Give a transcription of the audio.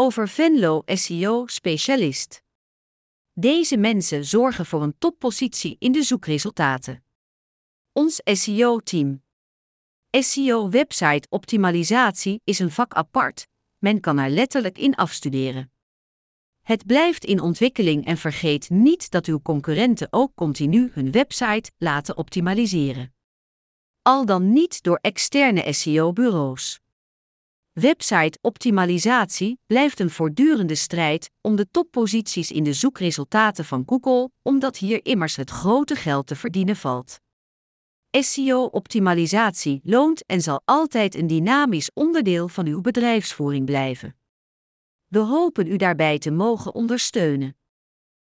over Venlo SEO-specialist. Deze mensen zorgen voor een toppositie in de zoekresultaten. Ons SEO-team. SEO-website optimalisatie is een vak apart, men kan er letterlijk in afstuderen. Het blijft in ontwikkeling en vergeet niet dat uw concurrenten ook continu hun website laten optimaliseren. Al dan niet door externe SEO-bureaus. Website-optimalisatie blijft een voortdurende strijd om de topposities in de zoekresultaten van Google, omdat hier immers het grote geld te verdienen valt. SEO-optimalisatie loont en zal altijd een dynamisch onderdeel van uw bedrijfsvoering blijven. We hopen u daarbij te mogen ondersteunen.